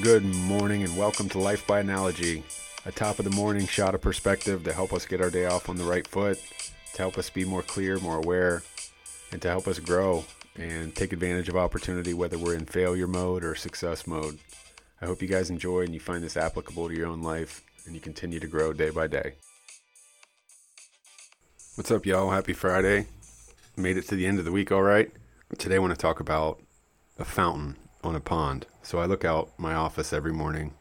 Good morning and welcome to Life by Analogy, a top of the morning shot of perspective to help us get our day off on the right foot, to help us be more clear, more aware, and to help us grow and take advantage of opportunity, whether we're in failure mode or success mode. I hope you guys enjoy and you find this applicable to your own life and you continue to grow day by day. What's up, y'all? Happy Friday. Made it to the end of the week, all right? Today, I want to talk about a fountain on a pond. So I look out my office every morning.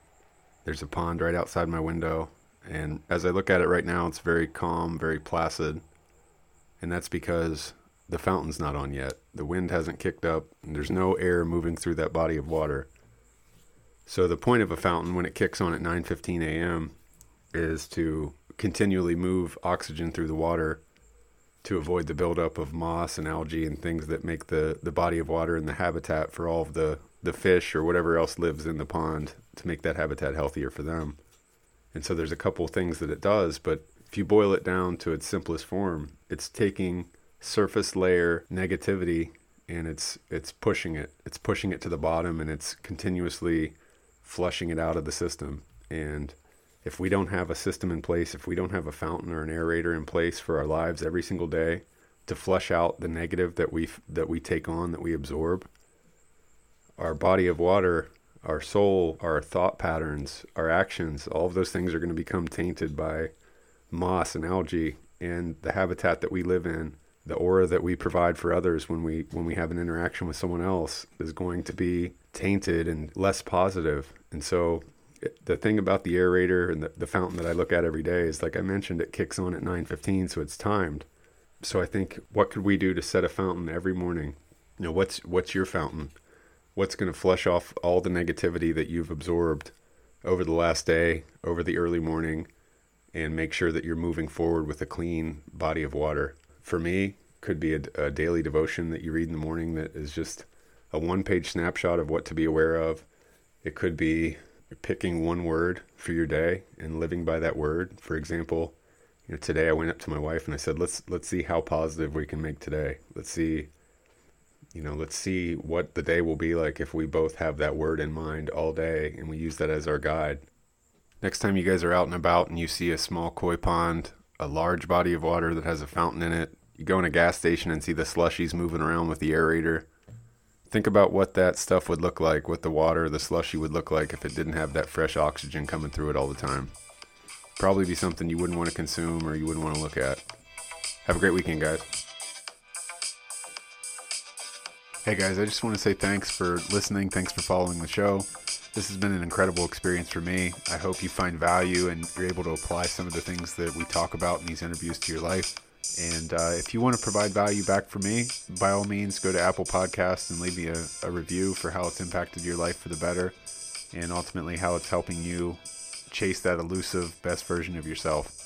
There's a pond right outside my window. And as I look at it right now, it's very calm, very placid. And that's because the fountain's not on yet. The wind hasn't kicked up, and there's no air moving through that body of water. So the point of a fountain when it kicks on at 9:15 a.m. is to continually move oxygen through the water to avoid the buildup of moss and algae and things that make the, the body of water and the habitat for all of the, the fish or whatever else lives in the pond to make that habitat healthier for them. And so there's a couple things that it does, but if you boil it down to its simplest form, it's taking surface layer negativity and it's it's pushing it. It's pushing it to the bottom and it's continuously flushing it out of the system. And if we don't have a system in place, if we don't have a fountain or an aerator in place for our lives every single day to flush out the negative that we that we take on, that we absorb, our body of water, our soul, our thought patterns, our actions, all of those things are going to become tainted by moss and algae and the habitat that we live in. The aura that we provide for others when we when we have an interaction with someone else is going to be tainted and less positive. And so the thing about the aerator and the, the fountain that I look at every day is like I mentioned, it kicks on at 9:15, so it's timed. So I think, what could we do to set a fountain every morning? You know, what's what's your fountain? What's going to flush off all the negativity that you've absorbed over the last day, over the early morning, and make sure that you're moving forward with a clean body of water. For me, could be a, a daily devotion that you read in the morning that is just a one-page snapshot of what to be aware of. It could be picking one word for your day and living by that word. For example, you know, today I went up to my wife and I said, "Let's let's see how positive we can make today. Let's see, you know, let's see what the day will be like if we both have that word in mind all day and we use that as our guide." Next time you guys are out and about and you see a small koi pond, a large body of water that has a fountain in it, you go in a gas station and see the slushies moving around with the aerator Think about what that stuff would look like, what the water, the slushy would look like if it didn't have that fresh oxygen coming through it all the time. Probably be something you wouldn't want to consume or you wouldn't want to look at. Have a great weekend, guys. Hey guys, I just want to say thanks for listening. Thanks for following the show. This has been an incredible experience for me. I hope you find value and you're able to apply some of the things that we talk about in these interviews to your life. And uh, if you want to provide value back for me, by all means, go to Apple Podcasts and leave me a, a review for how it's impacted your life for the better and ultimately how it's helping you chase that elusive best version of yourself.